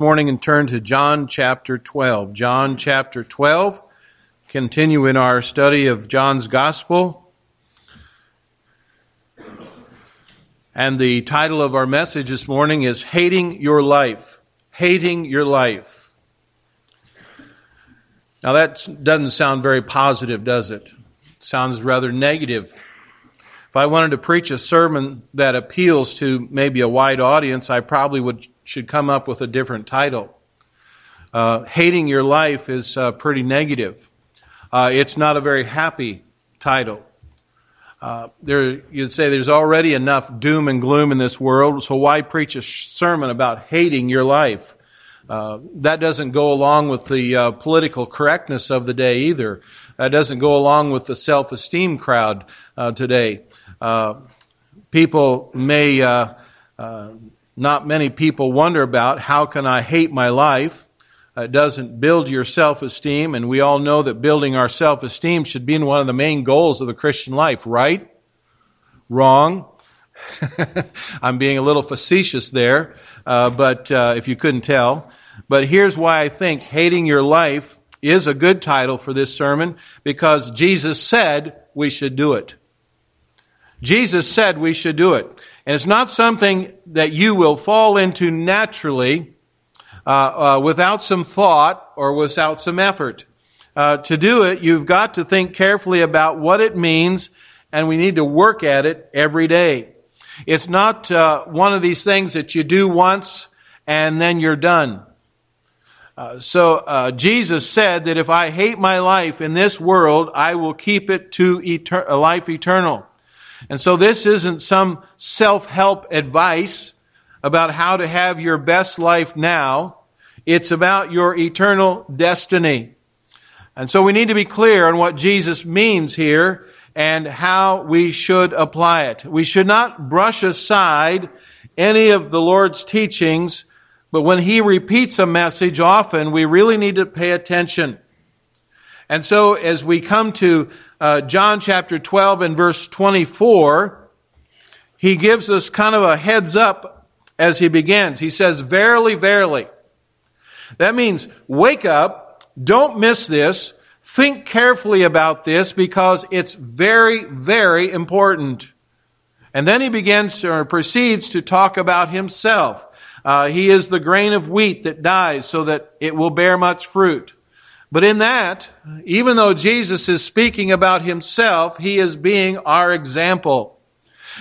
morning and turn to John chapter 12. John chapter 12. Continue in our study of John's Gospel. And the title of our message this morning is Hating Your Life. Hating Your Life. Now that doesn't sound very positive, does it? it sounds rather negative. If I wanted to preach a sermon that appeals to maybe a wide audience, I probably would should come up with a different title. Uh, hating your life is uh, pretty negative. Uh, it's not a very happy title. Uh, there, you'd say there's already enough doom and gloom in this world, so why preach a sermon about hating your life? Uh, that doesn't go along with the uh, political correctness of the day either. That doesn't go along with the self-esteem crowd today. people may not many people wonder about how can I hate my life? It doesn't build your self-esteem, and we all know that building our self-esteem should be one of the main goals of the Christian life, right? Wrong. I'm being a little facetious there, uh, but uh, if you couldn't tell. But here's why I think hating your life is a good title for this sermon, because Jesus said we should do it. Jesus said we should do it. And it's not something that you will fall into naturally uh, uh, without some thought or without some effort. Uh, to do it, you've got to think carefully about what it means, and we need to work at it every day. It's not uh, one of these things that you do once and then you're done. Uh, so uh, Jesus said that if I hate my life in this world, I will keep it to life eternal. And so this isn't some self-help advice about how to have your best life now. It's about your eternal destiny. And so we need to be clear on what Jesus means here and how we should apply it. We should not brush aside any of the Lord's teachings, but when He repeats a message often, we really need to pay attention. And so as we come to uh, John chapter 12 and verse 24, he gives us kind of a heads up as he begins. He says, Verily, verily. That means wake up, don't miss this, think carefully about this because it's very, very important. And then he begins or proceeds to talk about himself. Uh, he is the grain of wheat that dies so that it will bear much fruit. But in that, even though Jesus is speaking about himself, he is being our example.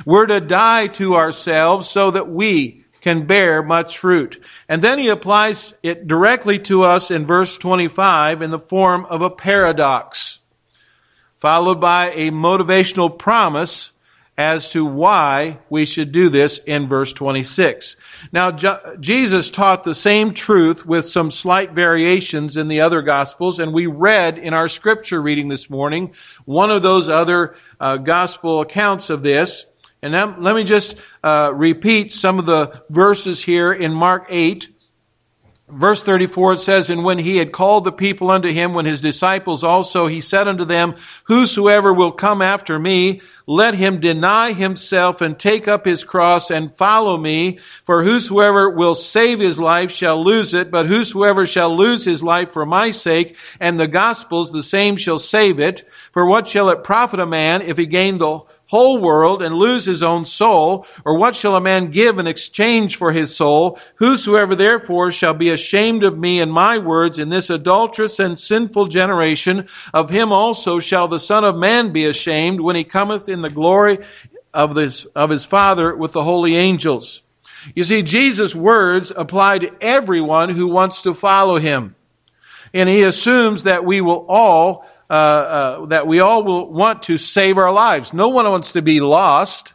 We're to die to ourselves so that we can bear much fruit. And then he applies it directly to us in verse 25 in the form of a paradox, followed by a motivational promise as to why we should do this in verse 26. Now, Jesus taught the same truth with some slight variations in the other Gospels, and we read in our scripture reading this morning one of those other uh, Gospel accounts of this. And now, let me just uh, repeat some of the verses here in Mark 8, Verse 34 it says, And when he had called the people unto him, when his disciples also, he said unto them, Whosoever will come after me, let him deny himself and take up his cross and follow me. For whosoever will save his life shall lose it, but whosoever shall lose his life for my sake and the gospel's, the same shall save it. For what shall it profit a man if he gain the whole world and lose his own soul? Or what shall a man give in exchange for his soul? Whosoever therefore shall be ashamed of me and my words in this adulterous and sinful generation, of him also shall the Son of Man be ashamed when he cometh in the glory of his, of his Father with the holy angels. You see, Jesus' words apply to everyone who wants to follow him. And he assumes that we will all uh, uh, that we all will want to save our lives. No one wants to be lost.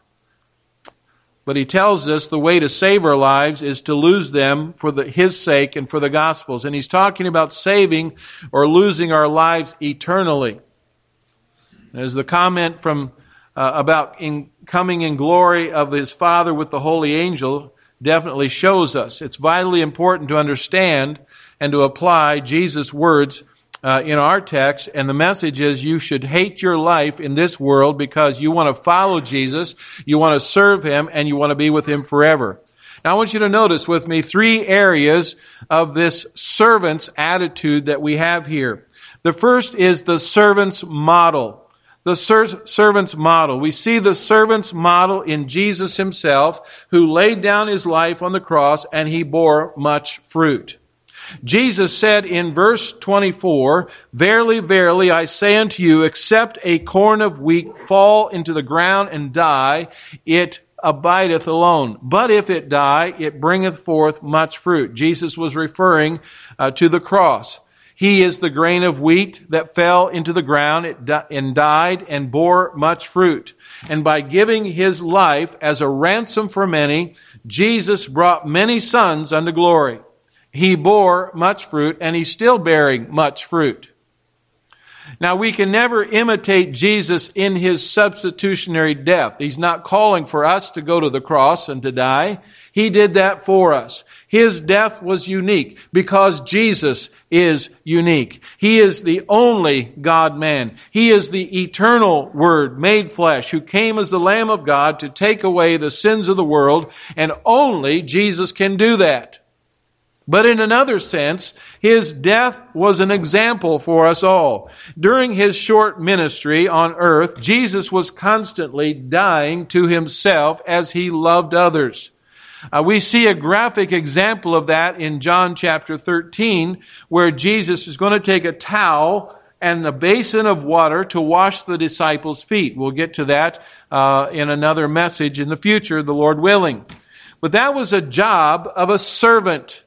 But he tells us the way to save our lives is to lose them for the, his sake and for the gospel's. And he's talking about saving or losing our lives eternally. As the comment from uh, about in coming in glory of his Father with the holy angel definitely shows us. It's vitally important to understand and to apply Jesus' words uh, in our text, and the message is you should hate your life in this world because you want to follow Jesus, you want to serve Him, and you want to be with Him forever. Now I want you to notice with me three areas of this servant's attitude that we have here. The first is the servant's model. The ser- servant's model. We see the servant's model in Jesus himself, who laid down his life on the cross and he bore much fruit. Jesus said in verse 24, Verily, verily, I say unto you, except a corn of wheat fall into the ground and die, it abideth alone. But if it die, it bringeth forth much fruit. Jesus was referring uh, to the cross. He is the grain of wheat that fell into the ground and died and bore much fruit. And by giving his life as a ransom for many, Jesus brought many sons unto glory. He bore much fruit and he's still bearing much fruit. Now we can never imitate Jesus in his substitutionary death. He's not calling for us to go to the cross and to die. He did that for us. His death was unique because Jesus is unique. He is the only God man. He is the eternal Word made flesh who came as the Lamb of God to take away the sins of the world and only Jesus can do that. But in another sense, his death was an example for us all. During his short ministry on earth, Jesus was constantly dying to himself as he loved others. Uh, we see a graphic example of that in John chapter 13, where Jesus is going to take a towel and a basin of water to wash the disciples' feet. We'll get to that uh, in another message in the future, the Lord willing. But that was a job of a servant.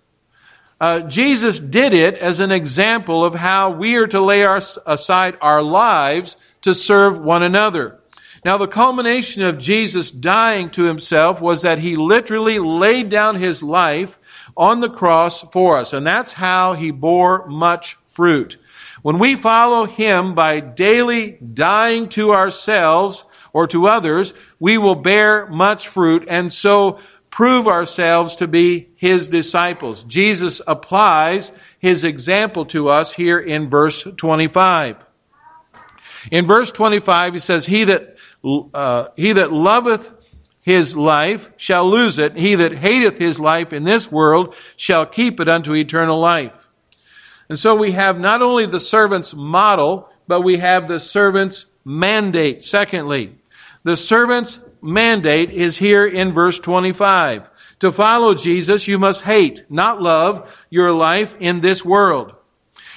Uh, Jesus did it as an example of how we are to lay our, aside our lives to serve one another. Now, the culmination of Jesus dying to himself was that he literally laid down his life on the cross for us, and that's how he bore much fruit. When we follow him by daily dying to ourselves or to others, we will bear much fruit, and so prove ourselves to be his disciples. Jesus applies his example to us here in verse 25. In verse 25, he says, He that, uh, he that loveth his life shall lose it. He that hateth his life in this world shall keep it unto eternal life. And so we have not only the servant's model, but we have the servant's mandate. Secondly, the servant's mandate is here in verse 25. To follow Jesus, you must hate, not love, your life in this world.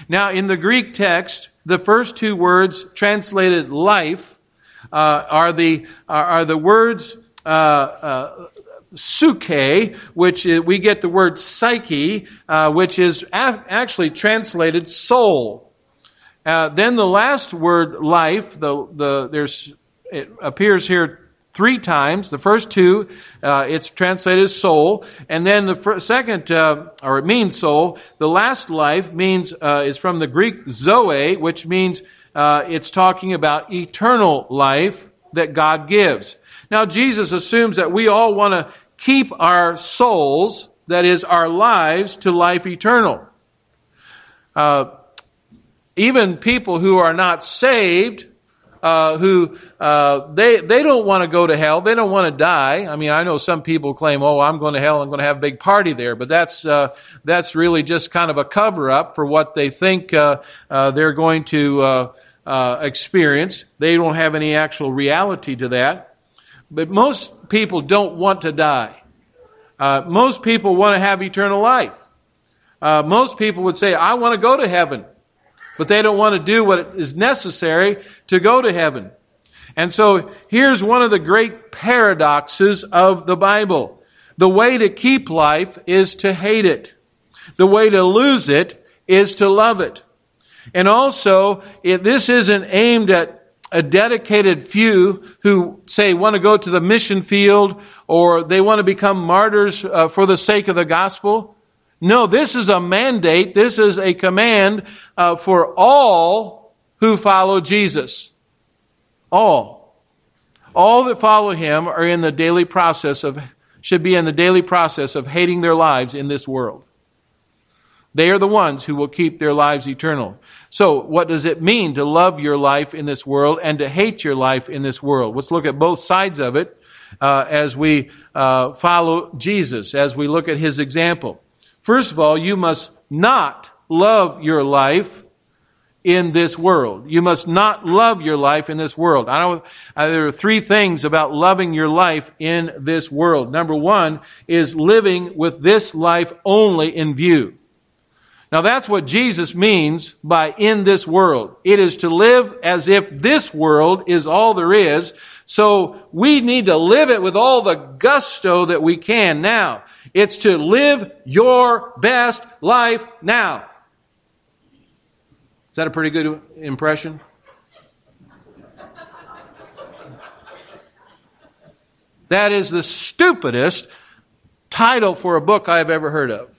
Now, in the Greek text, the first two words translated life uh, are the are, are, the words uh, uh, psuche, which is, we get the word psyche, uh, which is a- actually translated soul. Uh, then the last word life, the the there's it appears here three times. The first two, uh, it's translated as soul, and then the second, uh, or it means soul. The last life means uh, is from the Greek zoe, which means uh, it's talking about eternal life that God gives. Now, Jesus assumes that we all want to keep our souls, that is, our lives, to life eternal. Uh, even people who are not saved uh, who uh, they they don't want to go to hell. They don't want to die. I mean, I know some people claim, "Oh, I'm going to hell. I'm going to have a big party there," but that's uh, that's really just kind of a cover up for what they think uh, uh, they're going to uh, experience. They don't have any actual reality to that. But most people don't want to die. most people want to have eternal life. most people would say, "I want to go to heaven." But they don't want to do what is necessary to go to heaven. And so here's one of the great paradoxes of the Bible. The way to keep life is to hate it. The way to lose it is to love it. And also, this isn't aimed at a dedicated few who say want to go to the mission field or they want to become martyrs uh, for the sake of the gospel. No, this is a mandate. This is a command uh, for all who follow Jesus. All. All that follow him are in the daily process of, should be in the daily process of hating their lives in this world. They are the ones who will keep their lives eternal. So, what does it mean to love your life in this world and to hate your life in this world? Let's look at both sides of it uh, as we uh, follow Jesus, as we look at his example. First of all, you must not love your life in this world. You must not love your life in this world. I know uh, there are three things about loving your life in this world. Number one is living with this life only in view. Now that's what Jesus means by in this world. It is to live as if this world is all there is. So we need to live it with all the gusto that we can now. It's to live your best life now. Is that a pretty good impression? That is the stupidest title for a book I've ever heard of.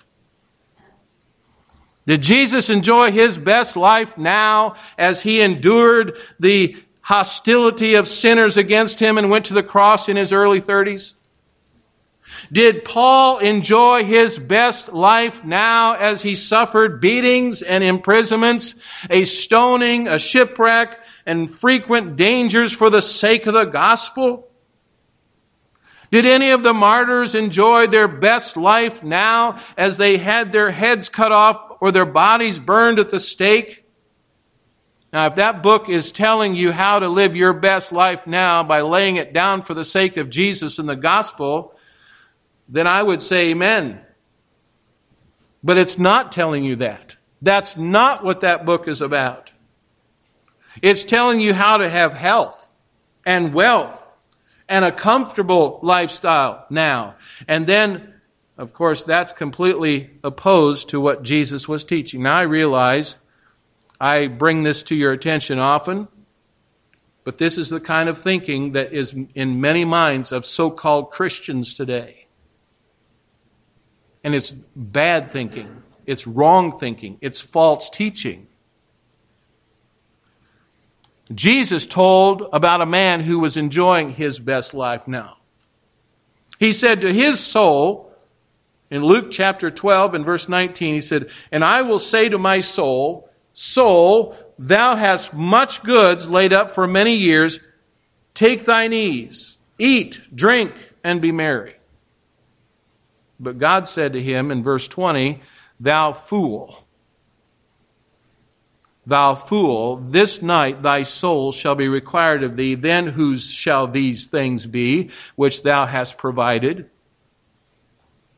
Did Jesus enjoy his best life now as he endured the hostility of sinners against him and went to the cross in his early 30s? Did Paul enjoy his best life now as he suffered beatings and imprisonments, a stoning, a shipwreck, and frequent dangers for the sake of the gospel? Did any of the martyrs enjoy their best life now as they had their heads cut off or their bodies burned at the stake? Now, if that book is telling you how to live your best life now by laying it down for the sake of Jesus and the gospel, then I would say amen. But it's not telling you that. That's not what that book is about. It's telling you how to have health and wealth and a comfortable lifestyle now. And then, of course, that's completely opposed to what Jesus was teaching. Now I realize I bring this to your attention often, but this is the kind of thinking that is in many minds of so called Christians today. And it's bad thinking, it's wrong thinking, it's false teaching. Jesus told about a man who was enjoying his best life now. He said to his soul, in Luke chapter 12 and verse 19, he said, And I will say to my soul, Soul, thou hast much goods laid up for many years. Take thine ease, eat, drink, and be merry. But God said to him in verse 20, Thou fool, thou fool, this night thy soul shall be required of thee. Then whose shall these things be which thou hast provided?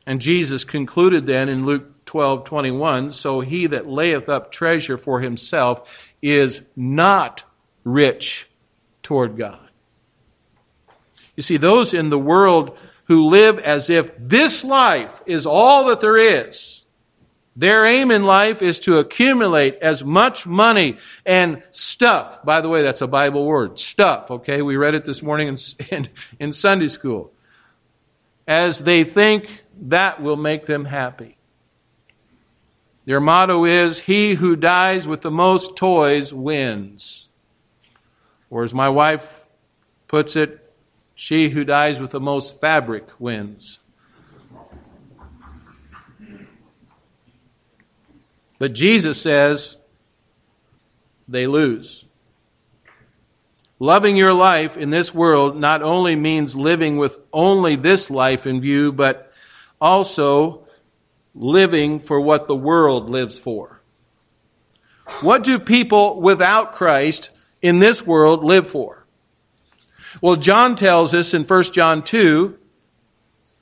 And Jesus concluded then in Luke 12 21, So he that layeth up treasure for himself is not rich toward God. You see, those in the world who live as if this life is all that there is. Their aim in life is to accumulate as much money and stuff. By the way, that's a Bible word. Stuff, okay? We read it this morning in, in, in Sunday school. As they think that will make them happy. Their motto is, He who dies with the most toys wins. Or as my wife puts it, she who dies with the most fabric wins. But Jesus says they lose. Loving your life in this world not only means living with only this life in view, but also living for what the world lives for. What do people without Christ in this world live for? Well, John tells us in 1 John 2,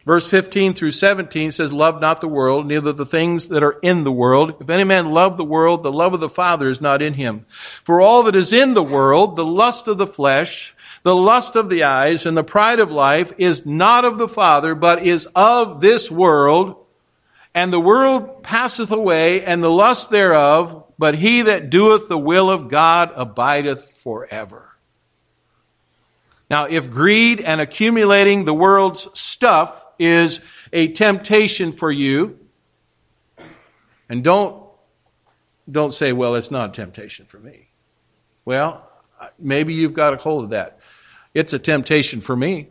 verse 15 through 17 says, Love not the world, neither the things that are in the world. If any man love the world, the love of the Father is not in him. For all that is in the world, the lust of the flesh, the lust of the eyes, and the pride of life is not of the Father, but is of this world. And the world passeth away, and the lust thereof, but he that doeth the will of God abideth forever. Now, if greed and accumulating the world's stuff is a temptation for you, and don't, don't say, well, it's not a temptation for me. Well, maybe you've got a hold of that. It's a temptation for me.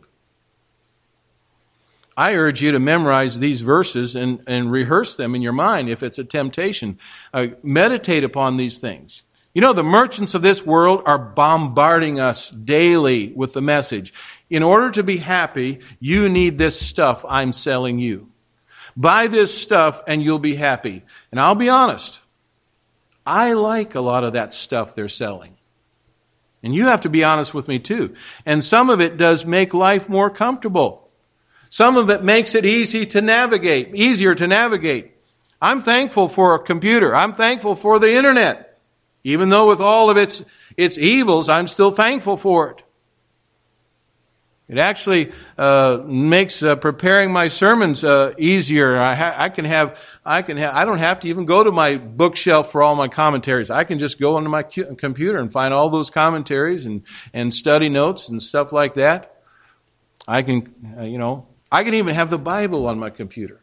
I urge you to memorize these verses and, and rehearse them in your mind if it's a temptation. Uh, meditate upon these things. You know, the merchants of this world are bombarding us daily with the message. In order to be happy, you need this stuff I'm selling you. Buy this stuff and you'll be happy. And I'll be honest, I like a lot of that stuff they're selling. And you have to be honest with me too. And some of it does make life more comfortable. Some of it makes it easy to navigate, easier to navigate. I'm thankful for a computer. I'm thankful for the internet. Even though with all of its, its evils, I'm still thankful for it. It actually uh, makes uh, preparing my sermons uh, easier. I, ha- I, can have, I can have, I don't have to even go to my bookshelf for all my commentaries. I can just go onto my cu- computer and find all those commentaries and, and study notes and stuff like that. I can, uh, you know, I can even have the Bible on my computer.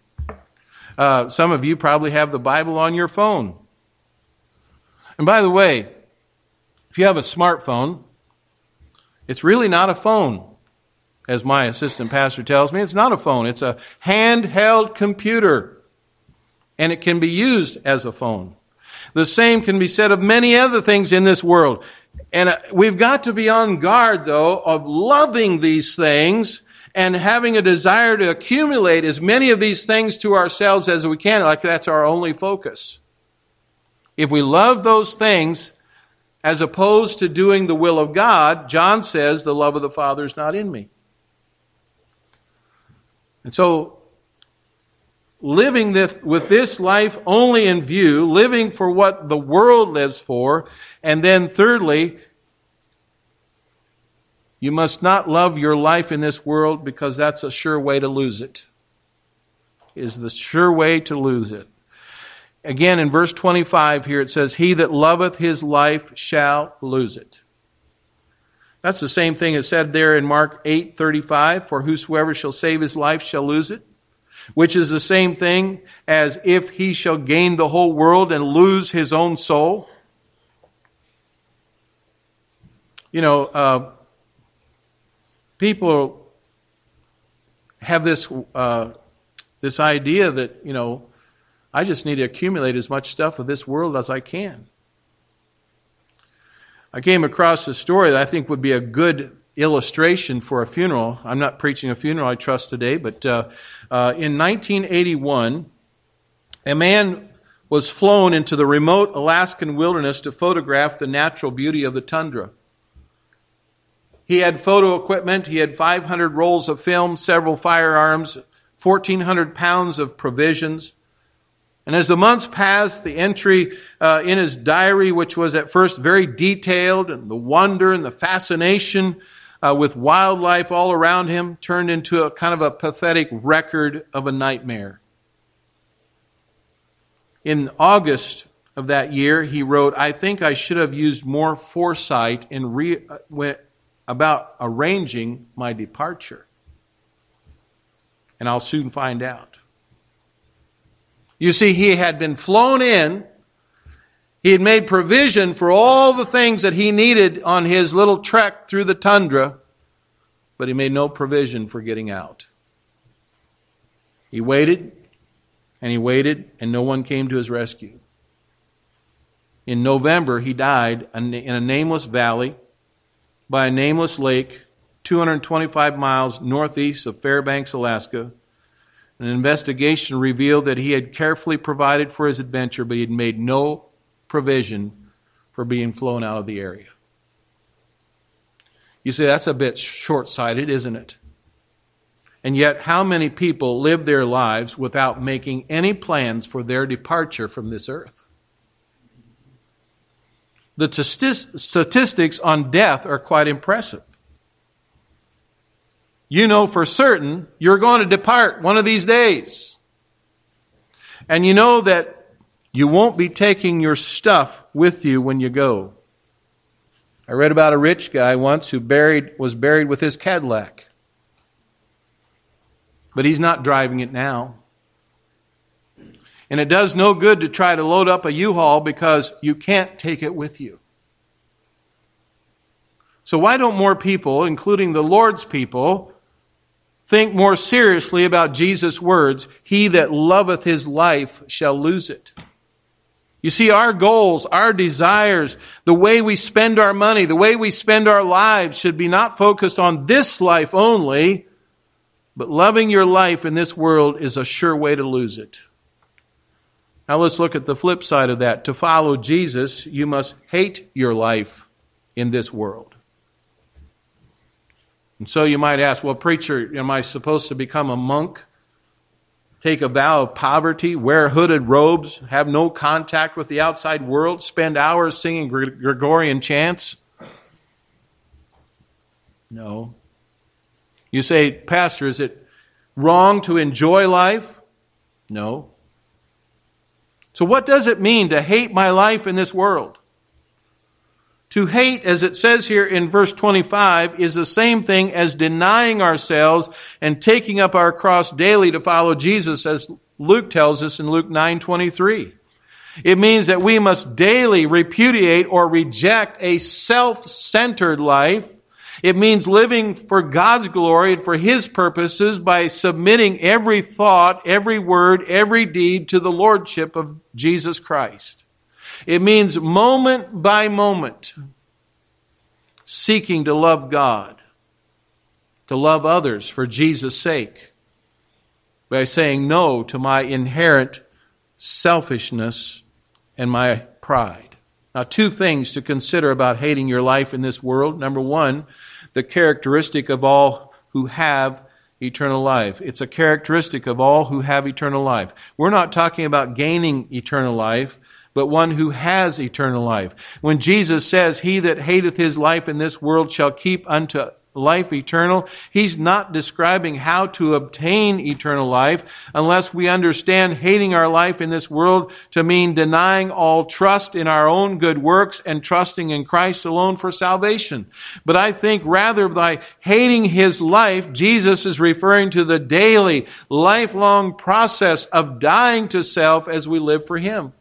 Uh, some of you probably have the Bible on your phone. And by the way, if you have a smartphone, it's really not a phone as my assistant pastor tells me. It's not a phone, it's a handheld computer. And it can be used as a phone. The same can be said of many other things in this world. And uh, we've got to be on guard, though, of loving these things and having a desire to accumulate as many of these things to ourselves as we can, like that's our only focus. If we love those things as opposed to doing the will of God, John says the love of the Father is not in me. And so, living with this life only in view, living for what the world lives for, and then thirdly, you must not love your life in this world because that's a sure way to lose it. Is the sure way to lose it. Again, in verse 25 here it says, He that loveth his life shall lose it. That's the same thing as said there in Mark 8:35, for whosoever shall save his life shall lose it, which is the same thing as if he shall gain the whole world and lose his own soul. You know, uh, people have this uh, this idea that you know, I just need to accumulate as much stuff of this world as I can. I came across a story that I think would be a good illustration for a funeral. I'm not preaching a funeral, I trust today, but uh, uh, in 1981, a man was flown into the remote Alaskan wilderness to photograph the natural beauty of the tundra. He had photo equipment, he had 500 rolls of film, several firearms, 1,400 pounds of provisions. And as the months passed, the entry uh, in his diary, which was at first very detailed, and the wonder and the fascination uh, with wildlife all around him turned into a kind of a pathetic record of a nightmare. In August of that year, he wrote, I think I should have used more foresight in re- uh, about arranging my departure. And I'll soon find out. You see, he had been flown in. He had made provision for all the things that he needed on his little trek through the tundra, but he made no provision for getting out. He waited and he waited, and no one came to his rescue. In November, he died in a nameless valley by a nameless lake 225 miles northeast of Fairbanks, Alaska. An investigation revealed that he had carefully provided for his adventure, but he had made no provision for being flown out of the area. You say that's a bit short sighted, isn't it? And yet, how many people live their lives without making any plans for their departure from this earth? The statistics on death are quite impressive you know for certain you're going to depart one of these days. And you know that you won't be taking your stuff with you when you go. I read about a rich guy once who buried, was buried with his Cadillac. But he's not driving it now. And it does no good to try to load up a U-Haul because you can't take it with you. So why don't more people, including the Lord's people, think more seriously about Jesus' words He that loveth his life shall lose it. You see, our goals, our desires, the way we spend our money, the way we spend our lives should be not focused on this life only, But loving your life in this world is a sure way to lose it. Now let's look at the flip side of that. To follow Jesus, you must hate your life in this world. And so you might ask, well, preacher, am I supposed to become a monk? Take a vow of poverty, wear hooded robes, have no contact with the outside world, spend hours singing Gregorian chants? No. You say, Pastor, is it wrong to enjoy life? No. So, what does it mean to hate my life in this world? To hate, as it says here in verse 25, is the same thing as denying ourselves and taking up our cross daily to follow Jesus, as Luke tells us in Luke 9:23. It means that we must daily repudiate or reject a self-centered life it means living for God's glory and for His purposes by submitting every thought, every word, every deed to the Lordship of Jesus Christ. It means moment by moment seeking to love God, to love others for Jesus' sake, by saying no to my inherent selfishness and my pride. Now, two things to consider about hating your life in this world. Number one, the characteristic of all who have eternal life. It's a characteristic of all who have eternal life. We're not talking about gaining eternal life, but one who has eternal life. When Jesus says, He that hateth his life in this world shall keep unto life eternal. He's not describing how to obtain eternal life unless we understand hating our life in this world to mean denying all trust in our own good works and trusting in Christ alone for salvation. But I think rather by hating his life, Jesus is referring to the daily, lifelong process of dying to self as we live for him.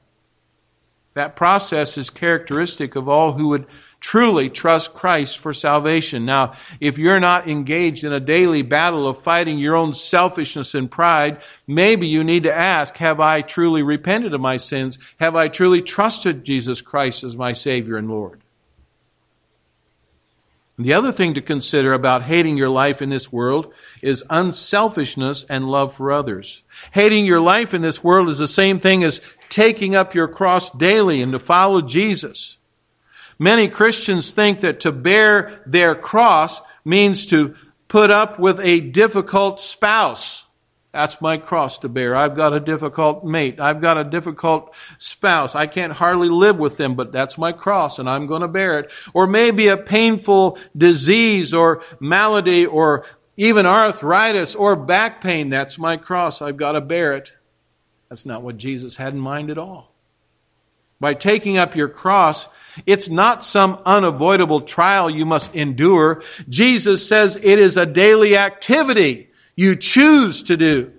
That process is characteristic of all who would truly trust Christ for salvation. Now, if you're not engaged in a daily battle of fighting your own selfishness and pride, maybe you need to ask, have I truly repented of my sins? Have I truly trusted Jesus Christ as my Savior and Lord? The other thing to consider about hating your life in this world is unselfishness and love for others. Hating your life in this world is the same thing as taking up your cross daily and to follow Jesus. Many Christians think that to bear their cross means to put up with a difficult spouse. That's my cross to bear. I've got a difficult mate. I've got a difficult spouse. I can't hardly live with them, but that's my cross and I'm going to bear it. Or maybe a painful disease or malady or even arthritis or back pain. That's my cross. I've got to bear it. That's not what Jesus had in mind at all. By taking up your cross, it's not some unavoidable trial you must endure. Jesus says it is a daily activity you choose to do.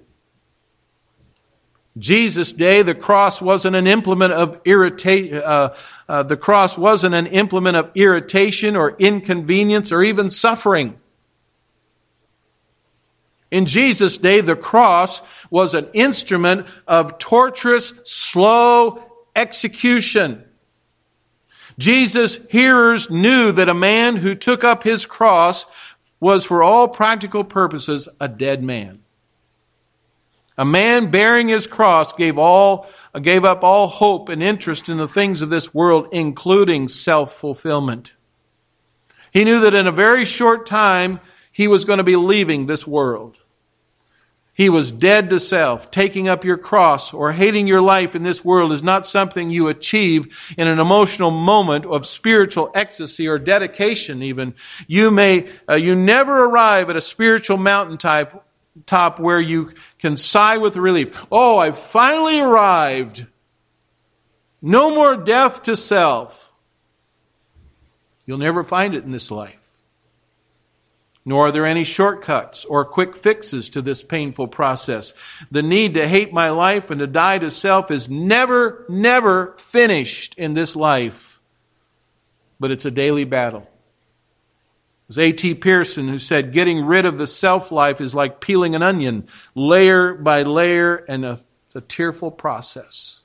Jesus' day, the cross wasn't an implement of irritation. Uh, uh, the cross wasn't an implement of irritation or inconvenience or even suffering. In Jesus' day, the cross was an instrument of torturous, slow execution. Jesus' hearers knew that a man who took up his cross was, for all practical purposes, a dead man. A man bearing his cross gave all, gave up all hope and interest in the things of this world, including self-fulfillment. He knew that in a very short time, he was going to be leaving this world. He was dead to self. Taking up your cross or hating your life in this world is not something you achieve in an emotional moment of spiritual ecstasy or dedication even. You may, uh, you never arrive at a spiritual mountaintop top where you can sigh with relief. Oh, I've finally arrived. No more death to self. You'll never find it in this life nor are there any shortcuts or quick fixes to this painful process. The need to hate my life and to die to self is never, never finished in this life, but it's a daily battle. It was A.T. Pierson who said, Getting rid of the self life is like peeling an onion, layer by layer, and a, it's a tearful process.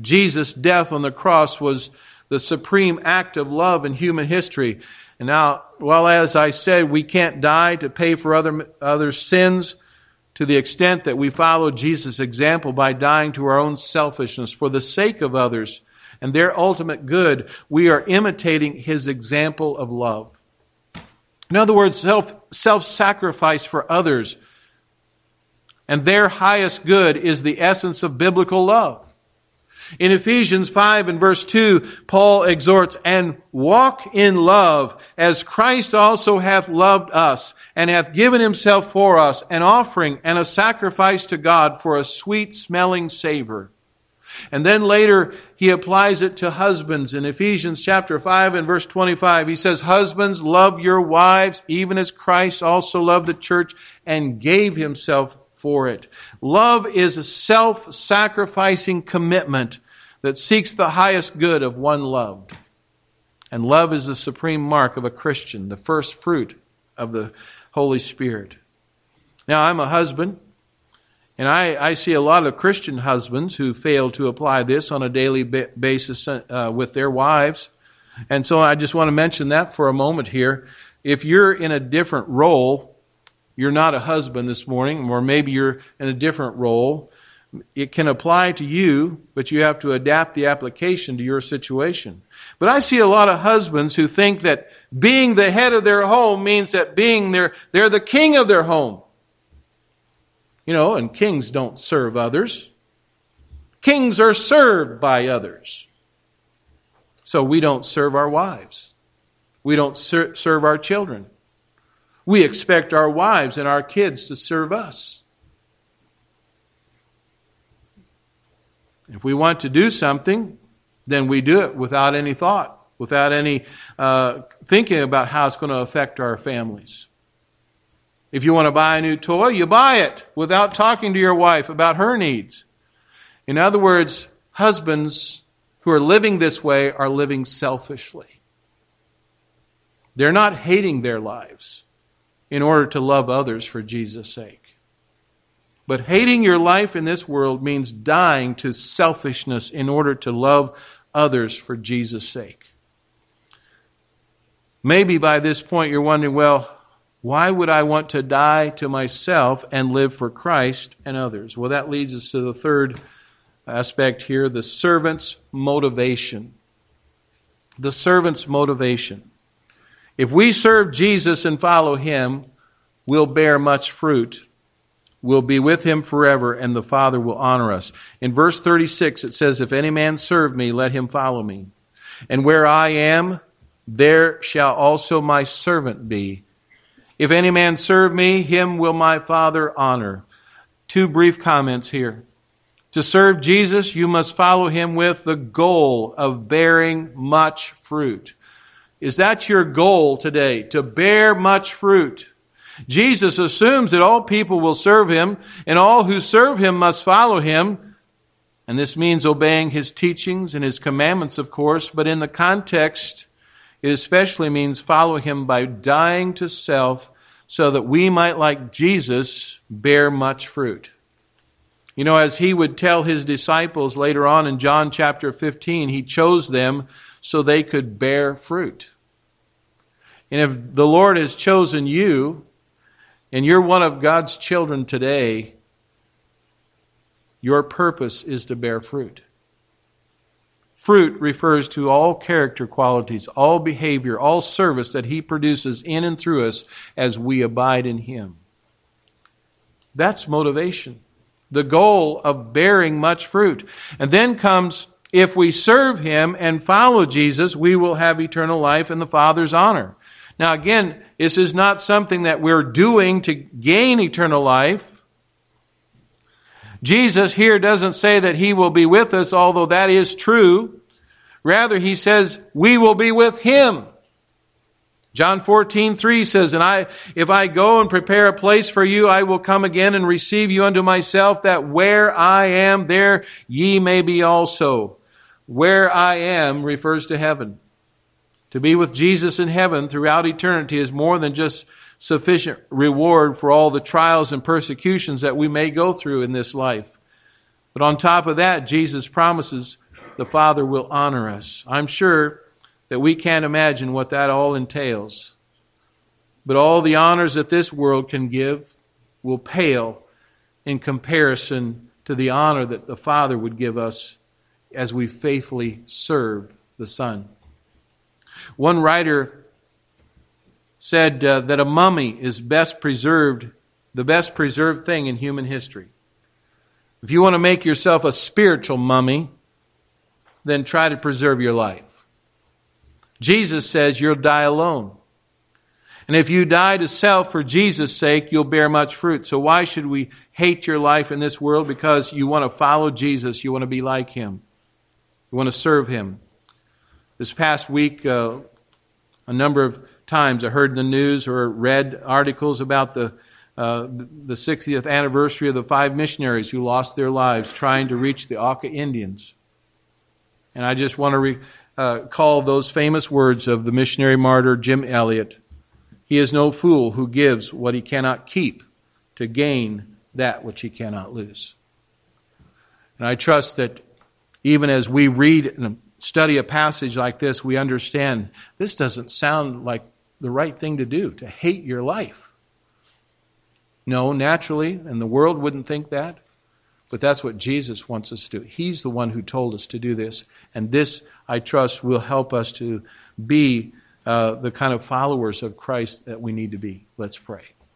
Jesus' death on the cross was the supreme act of love in human history. And now, well, as I said, we can't die to pay for other, other sins to the extent that we follow Jesus' example by dying to our own selfishness for the sake of others and their ultimate good. We are imitating his example of love. In other words, self, self-sacrifice for others and their highest good is the essence of biblical love. In Ephesians 5 and verse 2, Paul exhorts, and walk in love as Christ also hath loved us and hath given himself for us an offering and a sacrifice to God for a sweet smelling savor. And then later he applies it to husbands in Ephesians chapter 5 and verse 25. He says, Husbands, love your wives even as Christ also loved the church and gave himself for it. Love is a self sacrificing commitment that seeks the highest good of one loved. And love is the supreme mark of a Christian, the first fruit of the Holy Spirit. Now, I'm a husband, and I, I see a lot of Christian husbands who fail to apply this on a daily basis uh, with their wives. And so I just want to mention that for a moment here. If you're in a different role, you're not a husband this morning, or maybe you're in a different role. It can apply to you, but you have to adapt the application to your situation. But I see a lot of husbands who think that being the head of their home means that being their, they're the king of their home. You know, and kings don't serve others. Kings are served by others. So we don't serve our wives. We don't ser- serve our children. We expect our wives and our kids to serve us. If we want to do something, then we do it without any thought, without any uh, thinking about how it's going to affect our families. If you want to buy a new toy, you buy it without talking to your wife about her needs. In other words, husbands who are living this way are living selfishly. They're not hating their lives in order to love others for Jesus' sake. But hating your life in this world means dying to selfishness in order to love others for Jesus' sake. Maybe by this point you're wondering, well, why would I want to die to myself and live for Christ and others? Well, that leads us to the third aspect here the servant's motivation. The servant's motivation. If we serve Jesus and follow him, we'll bear much fruit. We'll be with him forever, and the Father will honor us. In verse 36, it says, If any man serve me, let him follow me. And where I am, there shall also my servant be. If any man serve me, him will my Father honor. Two brief comments here. To serve Jesus, you must follow him with the goal of bearing much fruit. Is that your goal today? To bear much fruit? Jesus assumes that all people will serve him, and all who serve him must follow him. And this means obeying his teachings and his commandments, of course, but in the context, it especially means follow him by dying to self so that we might, like Jesus, bear much fruit. You know, as he would tell his disciples later on in John chapter 15, he chose them so they could bear fruit. And if the Lord has chosen you, and you're one of God's children today, your purpose is to bear fruit. Fruit refers to all character qualities, all behavior, all service that He produces in and through us as we abide in Him. That's motivation. The goal of bearing much fruit. And then comes, if we serve Him and follow Jesus, we will have eternal life in the Father's honor. Now, again, this is not something that we're doing to gain eternal life. Jesus here doesn't say that he will be with us, although that is true. Rather, he says we will be with him. John 14, 3 says, And I, if I go and prepare a place for you, I will come again and receive you unto myself, that where I am, there ye may be also. Where I am refers to heaven. To be with Jesus in heaven throughout eternity is more than just sufficient reward for all the trials and persecutions that we may go through in this life. But on top of that, Jesus promises the Father will honor us. I'm sure that we can't imagine what that all entails. But all the honors that this world can give will pale in comparison to the honor that the Father would give us as we faithfully serve the Son. One writer said uh, that a mummy is best preserved, the best preserved thing in human history. If you want to make yourself a spiritual mummy, then try to preserve your life. Jesus says you'll die alone. And if you die to self for Jesus' sake, you'll bear much fruit. So why should we hate your life in this world? Because you want to follow Jesus. You want to be like him. You want to serve him. This past week, uh, a number of times I heard in the news or read articles about the, uh, the 60th anniversary of the five missionaries who lost their lives trying to reach the Auca Indians. And I just want to re, uh, those famous words of the missionary martyr Jim Elliot he is no fool who gives what he cannot keep to gain that which he cannot lose. And I trust that even as we read and study a passage like this, we understand this doesn't sound like the right thing to do, to hate your life. No, naturally, and the world wouldn't think that, but that's what Jesus wants us to do. He's the one who told us to do this, and this, I trust, will help us to be uh, the kind of followers of Christ that we need to be. Let's pray.